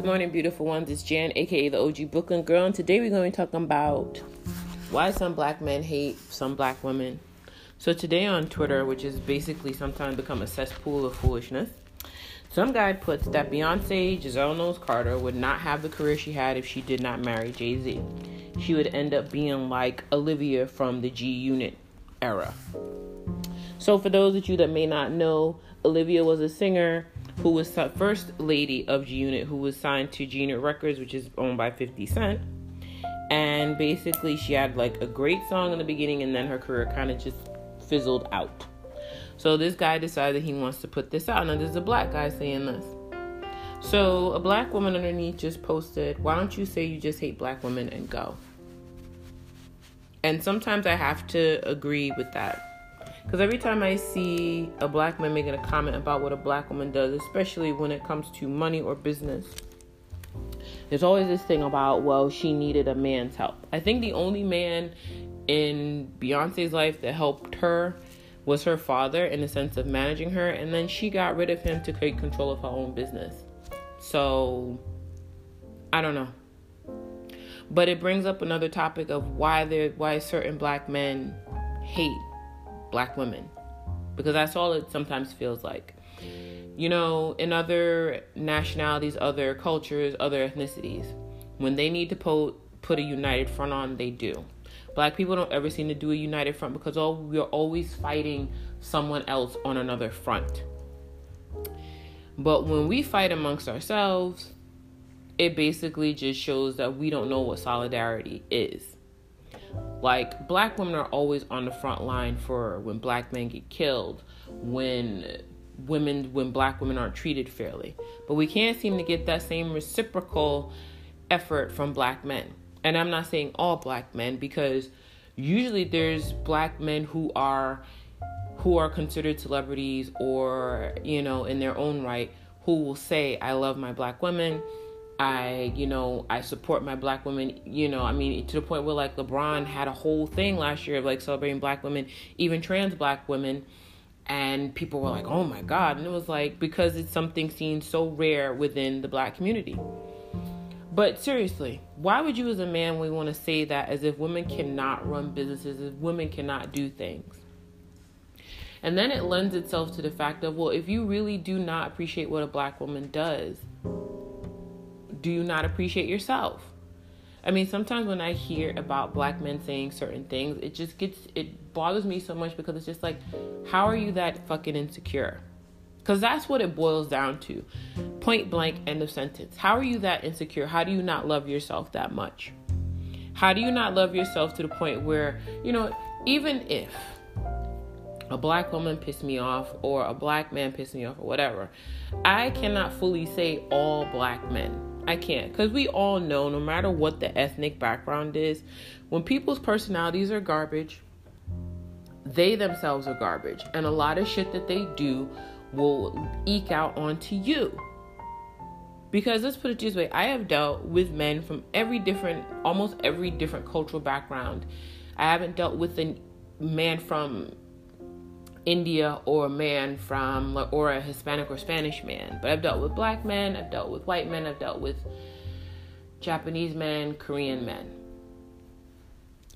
Good morning, beautiful ones. It's Jan, aka the OG Brooklyn Girl, and today we're going to be talking about why some black men hate some black women. So today on Twitter, which is basically sometimes become a cesspool of foolishness, some guy puts that Beyonce Giselle Knowles Carter would not have the career she had if she did not marry Jay Z. She would end up being like Olivia from the G Unit era. So for those of you that may not know, Olivia was a singer who was first lady of G Unit, who was signed to G Unit Records, which is owned by 50 Cent. And basically, she had like a great song in the beginning, and then her career kind of just fizzled out. So this guy decided he wants to put this out. Now, there's a black guy saying this. So a black woman underneath just posted, Why don't you say you just hate black women and go? And sometimes I have to agree with that because every time I see a black man making a comment about what a black woman does, especially when it comes to money or business, there's always this thing about, well, she needed a man's help. I think the only man in Beyonce's life that helped her was her father in the sense of managing her, and then she got rid of him to take control of her own business. So, I don't know. But it brings up another topic of why why certain black men hate black women because that's all it sometimes feels like. You know, in other nationalities, other cultures, other ethnicities, when they need to put put a united front on, they do. Black people don't ever seem to do a united front because all we're always fighting someone else on another front. But when we fight amongst ourselves, it basically just shows that we don't know what solidarity is. Like black women are always on the front line for when black men get killed, when women when black women aren't treated fairly. But we can't seem to get that same reciprocal effort from black men. And I'm not saying all black men because usually there's black men who are who are considered celebrities or, you know, in their own right who will say I love my black women I, you know, I support my black women, you know, I mean, to the point where like LeBron had a whole thing last year of like celebrating black women, even trans black women. And people were like, oh my God. And it was like, because it's something seen so rare within the black community. But seriously, why would you as a man we want to say that as if women cannot run businesses, as women cannot do things? And then it lends itself to the fact of, well, if you really do not appreciate what a black woman does, do you not appreciate yourself? I mean, sometimes when I hear about black men saying certain things, it just gets, it bothers me so much because it's just like, how are you that fucking insecure? Because that's what it boils down to. Point blank, end of sentence. How are you that insecure? How do you not love yourself that much? How do you not love yourself to the point where, you know, even if a black woman pissed me off or a black man pissed me off or whatever, I cannot fully say all black men I can't because we all know no matter what the ethnic background is, when people's personalities are garbage, they themselves are garbage. And a lot of shit that they do will eke out onto you. Because let's put it this way I have dealt with men from every different, almost every different cultural background. I haven't dealt with a man from India or a man from or a Hispanic or Spanish man. But I've dealt with black men, I've dealt with white men, I've dealt with Japanese men, Korean men,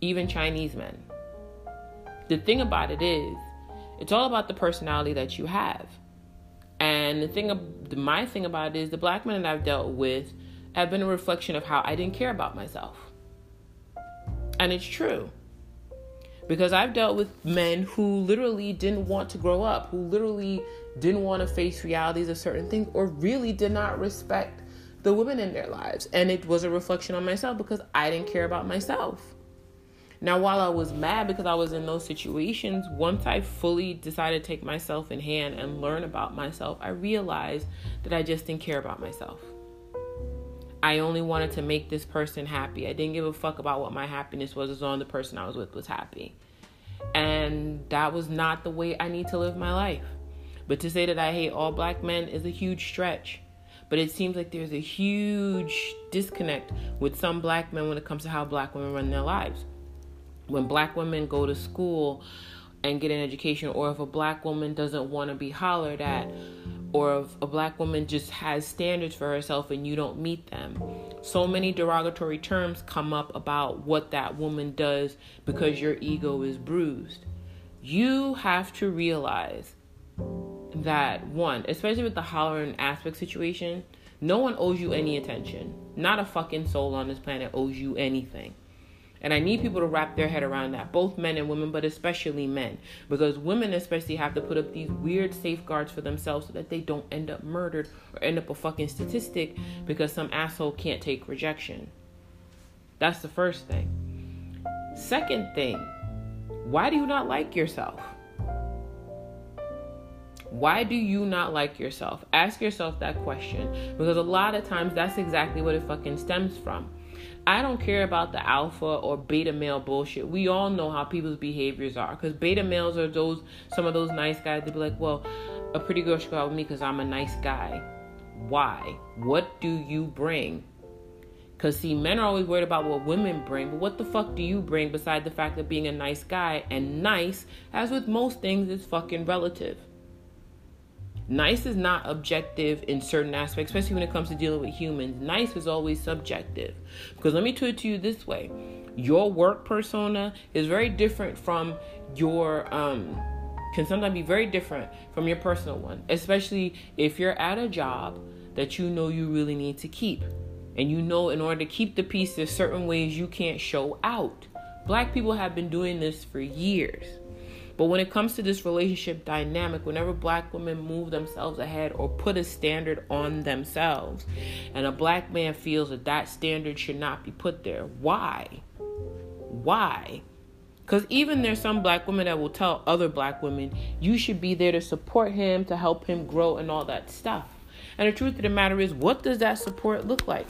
even Chinese men. The thing about it is, it's all about the personality that you have. And the thing, my thing about it is, the black men that I've dealt with have been a reflection of how I didn't care about myself. And it's true because I've dealt with men who literally didn't want to grow up, who literally didn't want to face realities of certain things, or really did not respect the women in their lives. And it was a reflection on myself because I didn't care about myself. Now, while I was mad because I was in those situations, once I fully decided to take myself in hand and learn about myself, I realized that I just didn't care about myself. I only wanted to make this person happy. I didn't give a fuck about what my happiness was as long as the person I was with was happy. And that was not the way I need to live my life. But to say that I hate all black men is a huge stretch. But it seems like there's a huge disconnect with some black men when it comes to how black women run their lives. When black women go to school and get an education, or if a black woman doesn't want to be hollered at, or if a black woman just has standards for herself and you don't meet them. So many derogatory terms come up about what that woman does because your ego is bruised. You have to realize that one, especially with the hollering aspect situation, no one owes you any attention. Not a fucking soul on this planet owes you anything. And I need people to wrap their head around that, both men and women, but especially men. Because women, especially, have to put up these weird safeguards for themselves so that they don't end up murdered or end up a fucking statistic because some asshole can't take rejection. That's the first thing. Second thing, why do you not like yourself? Why do you not like yourself? Ask yourself that question because a lot of times that's exactly what it fucking stems from. I don't care about the alpha or beta male bullshit. We all know how people's behaviors are. Because beta males are those, some of those nice guys. They be like, well, a pretty girl should go out with me because I'm a nice guy. Why? What do you bring? Because, see, men are always worried about what women bring, but what the fuck do you bring besides the fact of being a nice guy? And nice, as with most things, is fucking relative. Nice is not objective in certain aspects, especially when it comes to dealing with humans. Nice is always subjective. Because let me put it to you this way your work persona is very different from your, um, can sometimes be very different from your personal one, especially if you're at a job that you know you really need to keep. And you know, in order to keep the peace, there's certain ways you can't show out. Black people have been doing this for years. But when it comes to this relationship dynamic, whenever black women move themselves ahead or put a standard on themselves, and a black man feels that that standard should not be put there, why? Why? Because even there's some black women that will tell other black women, you should be there to support him, to help him grow, and all that stuff. And the truth of the matter is, what does that support look like?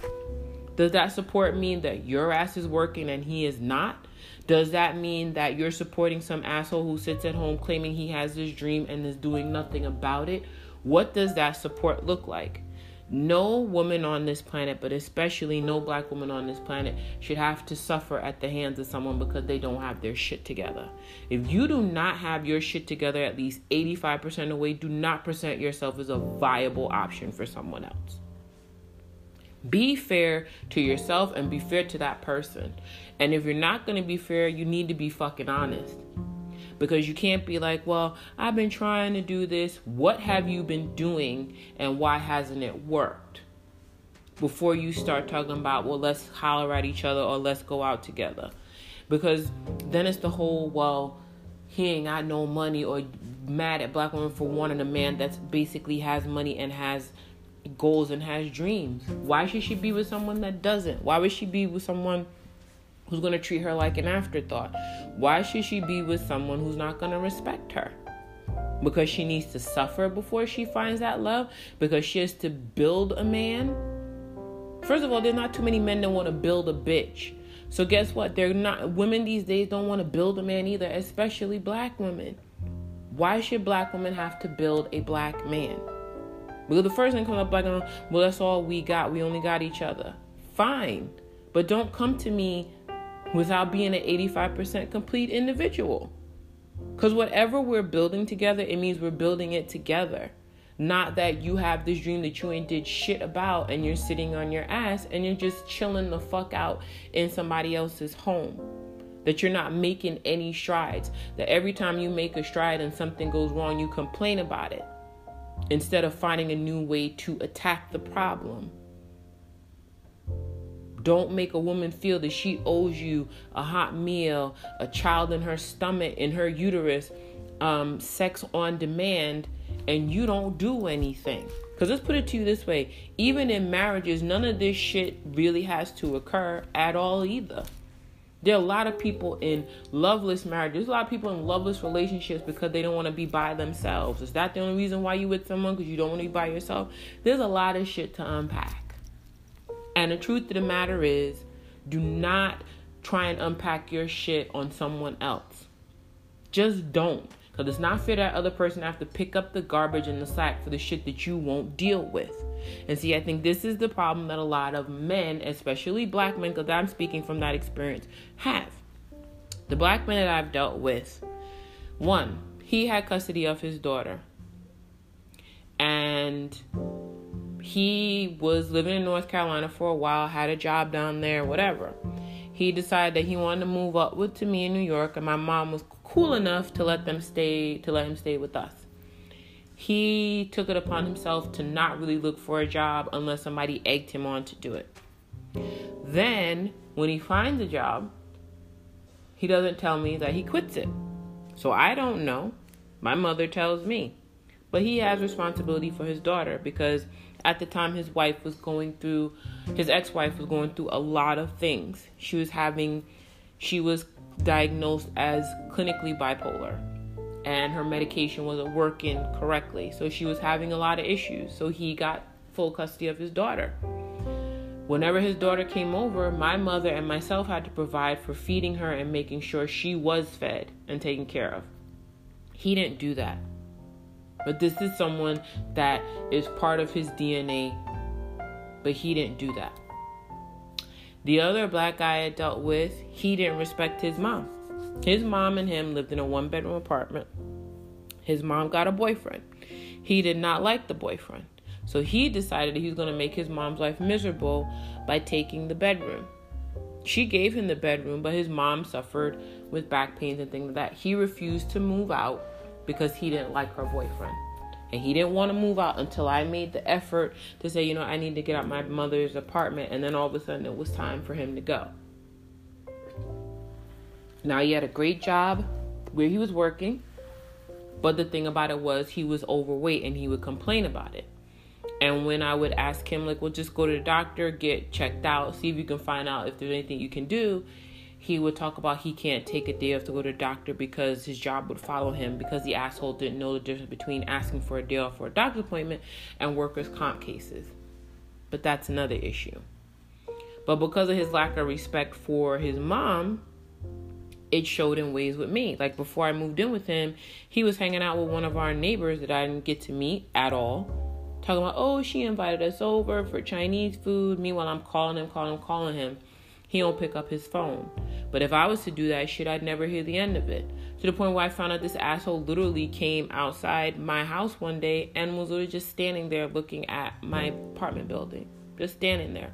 Does that support mean that your ass is working and he is not? Does that mean that you're supporting some asshole who sits at home claiming he has this dream and is doing nothing about it? What does that support look like? No woman on this planet, but especially no black woman on this planet, should have to suffer at the hands of someone because they don't have their shit together. If you do not have your shit together at least 85% of the way, do not present yourself as a viable option for someone else. Be fair to yourself and be fair to that person. And if you're not going to be fair, you need to be fucking honest. Because you can't be like, well, I've been trying to do this. What have you been doing and why hasn't it worked? Before you start talking about, well, let's holler at each other or let's go out together. Because then it's the whole, well, he ain't got no money or mad at black women for wanting a man that's basically has money and has goals and has dreams. Why should she be with someone that doesn't? Why would she be with someone who's going to treat her like an afterthought? Why should she be with someone who's not going to respect her? Because she needs to suffer before she finds that love? Because she has to build a man? First of all, there's not too many men that want to build a bitch. So guess what? They're not women these days don't want to build a man either, especially black women. Why should black women have to build a black man? Because the first thing comes up like, um, well, that's all we got. We only got each other. Fine. But don't come to me without being an 85% complete individual. Because whatever we're building together, it means we're building it together. Not that you have this dream that you ain't did shit about and you're sitting on your ass and you're just chilling the fuck out in somebody else's home. That you're not making any strides. That every time you make a stride and something goes wrong, you complain about it instead of finding a new way to attack the problem. Don't make a woman feel that she owes you a hot meal, a child in her stomach, in her uterus, um, sex on demand, and you don't do anything. Because let's put it to you this way even in marriages, none of this shit really has to occur at all either. There are a lot of people in loveless marriages. There's a lot of people in loveless relationships because they don't want to be by themselves. Is that the only reason why you with someone? Because you don't want to be by yourself? There's a lot of shit to unpack. And the truth of the matter is, do not try and unpack your shit on someone else. Just don't. Because it's not fair that other person have to pick up the garbage and the slack for the shit that you won't deal with. And see, I think this is the problem that a lot of men, especially black men, because I'm speaking from that experience, have. The black men that I've dealt with, one, he had custody of his daughter. and he was living in North Carolina for a while, had a job down there, whatever. He decided that he wanted to move up with to me in New York, and my mom was cool enough to let them stay to let him stay with us. He took it upon himself to not really look for a job unless somebody egged him on to do it. Then, when he finds a job, he doesn't tell me that he quits it. So I don't know. My mother tells me. But he has responsibility for his daughter because at the time his wife was going through his ex-wife was going through a lot of things she was having she was diagnosed as clinically bipolar and her medication wasn't working correctly. So she was having a lot of issues. So he got full custody of his daughter. Whenever his daughter came over my mother and myself had to provide for feeding her and making sure she was fed and taken care of. He didn't do that. But this is someone that is part of his DNA, but he didn't do that. The other black guy I dealt with, he didn't respect his mom. His mom and him lived in a one bedroom apartment. His mom got a boyfriend. He did not like the boyfriend. So he decided he was going to make his mom's life miserable by taking the bedroom. She gave him the bedroom, but his mom suffered with back pains and things like that. He refused to move out because he didn't like her boyfriend. And he didn't want to move out until I made the effort to say, you know, I need to get out my mother's apartment. And then all of a sudden it was time for him to go. Now he had a great job where he was working. But the thing about it was he was overweight and he would complain about it. And when I would ask him, like, well, just go to the doctor, get checked out, see if you can find out if there's anything you can do, he would talk about he can't take a day off to go to the doctor because his job would follow him because the asshole didn't know the difference between asking for a day off for a doctor's appointment and workers' comp cases. But that's another issue. But because of his lack of respect for his mom, it showed in ways with me. Like before I moved in with him, he was hanging out with one of our neighbors that I didn't get to meet at all. Talking about, oh, she invited us over for Chinese food. Meanwhile, I'm calling him, calling him, calling him he don't pick up his phone. But if I was to do that shit, I'd never hear the end of it. To the point where I found out this asshole literally came outside my house one day and was literally just standing there looking at my apartment building. Just standing there.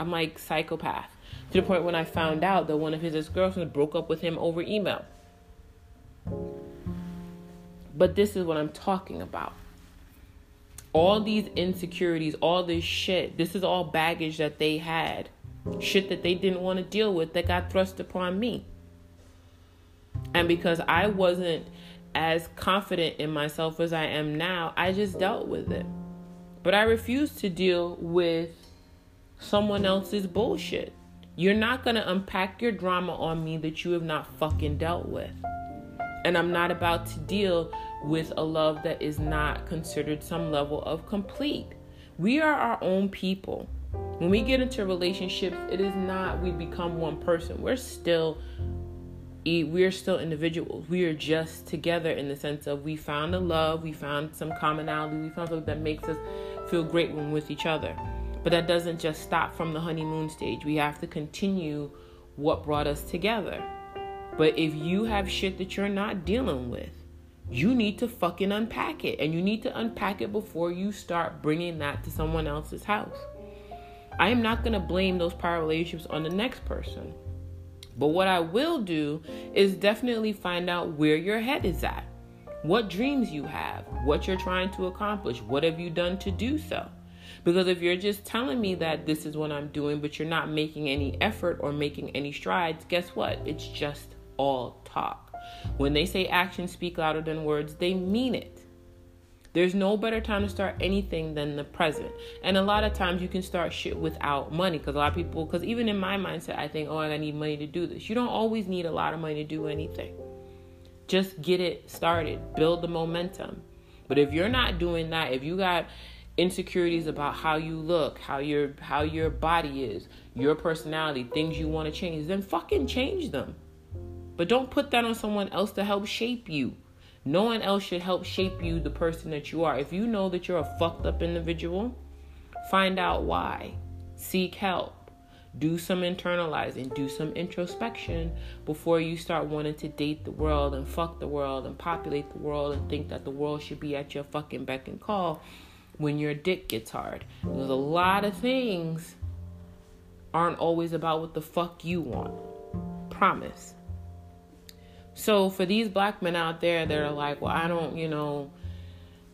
I'm like psychopath. To the point when I found out that one of his ex girlfriends broke up with him over email. But this is what I'm talking about. All these insecurities, all this shit, this is all baggage that they had shit that they didn't want to deal with that got thrust upon me. And because I wasn't as confident in myself as I am now, I just dealt with it. But I refuse to deal with someone else's bullshit. You're not going to unpack your drama on me that you have not fucking dealt with. And I'm not about to deal with a love that is not considered some level of complete. We are our own people. When we get into relationships, it is not we become one person. We're still we're still individuals. We are just together in the sense of we found a love, we found some commonality, we found something that makes us feel great when with each other. But that doesn't just stop from the honeymoon stage. We have to continue what brought us together. But if you have shit that you're not dealing with, you need to fucking unpack it. And you need to unpack it before you start bringing that to someone else's house. I am not going to blame those prior relationships on the next person. But what I will do is definitely find out where your head is at. What dreams you have, what you're trying to accomplish, what have you done to do so? Because if you're just telling me that this is what I'm doing, but you're not making any effort or making any strides, guess what? It's just all talk. When they say actions speak louder than words, they mean it. There's no better time to start anything than the present. And a lot of times you can start shit without money because a lot of people, because even in my mindset, I think, oh, I need money to do this. You don't always need a lot of money to do anything. Just get it started, build the momentum. But if you're not doing that, if you got insecurities about how you look, how your how your body is, your personality, things you want to change, then fucking change them. But don't put that on someone else to help shape you. No one else should help shape you the person that you are. If you know that you're a fucked up individual, find out why. Seek help. do some internalizing, do some introspection before you start wanting to date the world and fuck the world and populate the world and think that the world should be at your fucking beck and call when your dick gets hard. There's a lot of things aren't always about what the fuck you want. Promise. So for these black men out there that are like, well, I don't, you know,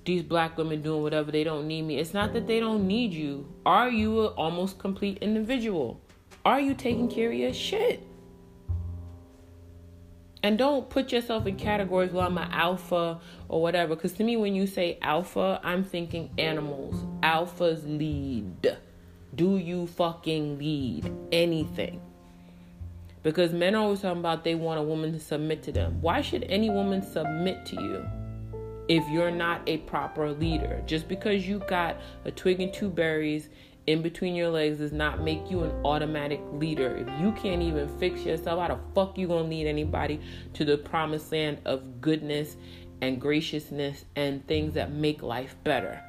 these black women doing whatever they don't need me. It's not that they don't need you. Are you an almost complete individual? Are you taking care of your shit? And don't put yourself in categories, well, I'm an alpha or whatever. Because to me, when you say alpha, I'm thinking animals. Alphas lead. Do you fucking lead anything? Because men are always talking about they want a woman to submit to them. Why should any woman submit to you if you're not a proper leader? Just because you got a twig and two berries in between your legs does not make you an automatic leader. If you can't even fix yourself, how the fuck you gonna lead anybody to the promised land of goodness and graciousness and things that make life better?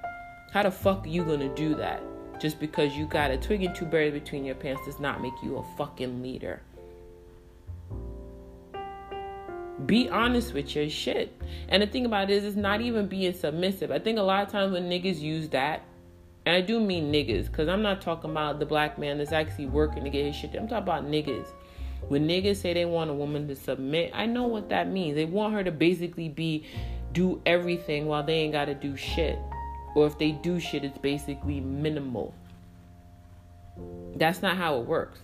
How the fuck are you gonna do that? Just because you got a twig and two berries between your pants does not make you a fucking leader. Be honest with your shit. And the thing about it is, it's not even being submissive. I think a lot of times when niggas use that and I do mean niggas, because I'm not talking about the black man that's actually working to get his shit. I'm talking about niggas. When niggas say they want a woman to submit, I know what that means. They want her to basically be do everything while they ain't gotta do shit. Or if they do shit, it's basically minimal. That's not how it works.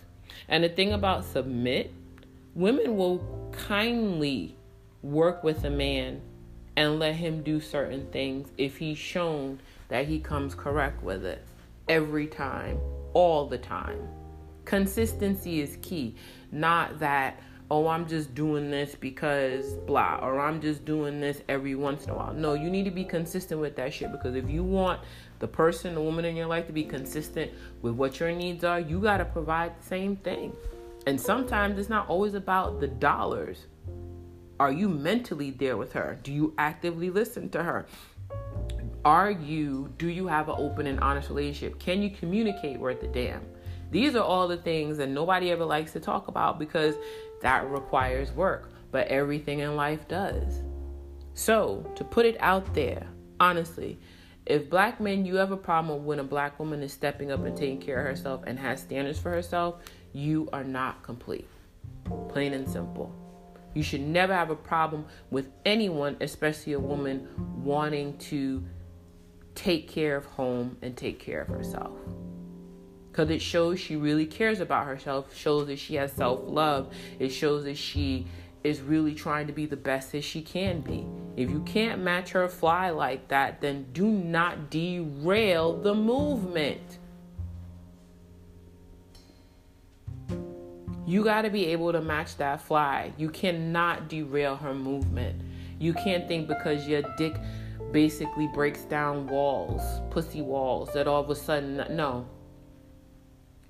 And the thing about submit, women will kindly work with a man and let him do certain things if he's shown that he comes correct with it every time, all the time. Consistency is key, not that, oh, I'm just doing this because blah, or I'm just doing this every once in a while. No, you need to be consistent with that shit because if you want the person, the woman in your life to be consistent with what your needs are, you got to provide the same thing. And sometimes it's not always about the dollars. Are you mentally there with her? Do you actively listen to her? Are you, do you have an open and honest relationship? Can you communicate worth the damn? These are all the things that nobody ever likes to talk about because that requires work, but everything in life does. So, to put it out there, honestly, if black men, you have a problem when a black woman is stepping up and taking care of herself and has standards for herself, you are not complete. Plain and simple. You should never have a problem with anyone, especially a woman, wanting to take care of home and take care of herself. Because it shows she really cares about herself, shows that she has self love, it shows that she is really trying to be the best that she can be. If you can't match her fly like that, then do not derail the movement. You got to be able to match that fly. You cannot derail her movement. You can't think because your dick basically breaks down walls, pussy walls, that all of a sudden, no.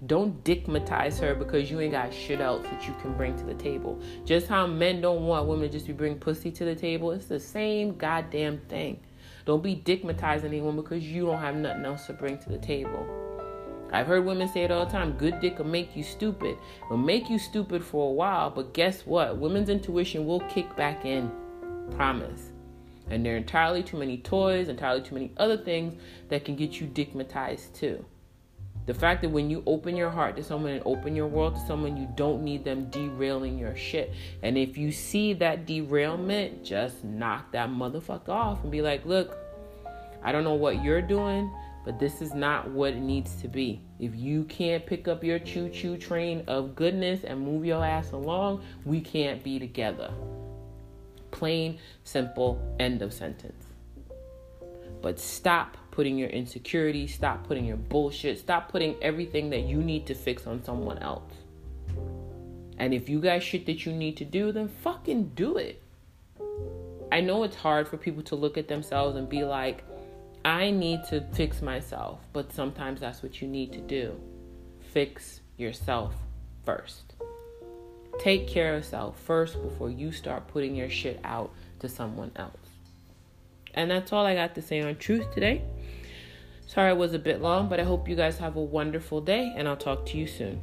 Don't dickmatize her because you ain't got shit else that you can bring to the table. Just how men don't want women to just be bring pussy to the table, it's the same goddamn thing. Don't be dickmatizing anyone because you don't have nothing else to bring to the table. I've heard women say it all the time good dick will make you stupid. It will make you stupid for a while, but guess what? Women's intuition will kick back in. Promise. And there are entirely too many toys, entirely too many other things that can get you dickmatized too. The fact that when you open your heart to someone and open your world to someone, you don't need them derailing your shit. And if you see that derailment, just knock that motherfucker off and be like, look, I don't know what you're doing, but this is not what it needs to be. If you can't pick up your choo choo train of goodness and move your ass along, we can't be together. Plain, simple, end of sentence. But stop putting your insecurity, stop putting your bullshit, stop putting everything that you need to fix on someone else. And if you got shit that you need to do, then fucking do it. I know it's hard for people to look at themselves and be like, I need to fix myself, but sometimes that's what you need to do. Fix yourself first. Take care of yourself first before you start putting your shit out to someone else. And that's all I got to say on truth today. Sorry it was a bit long, but I hope you guys have a wonderful day, and I'll talk to you soon.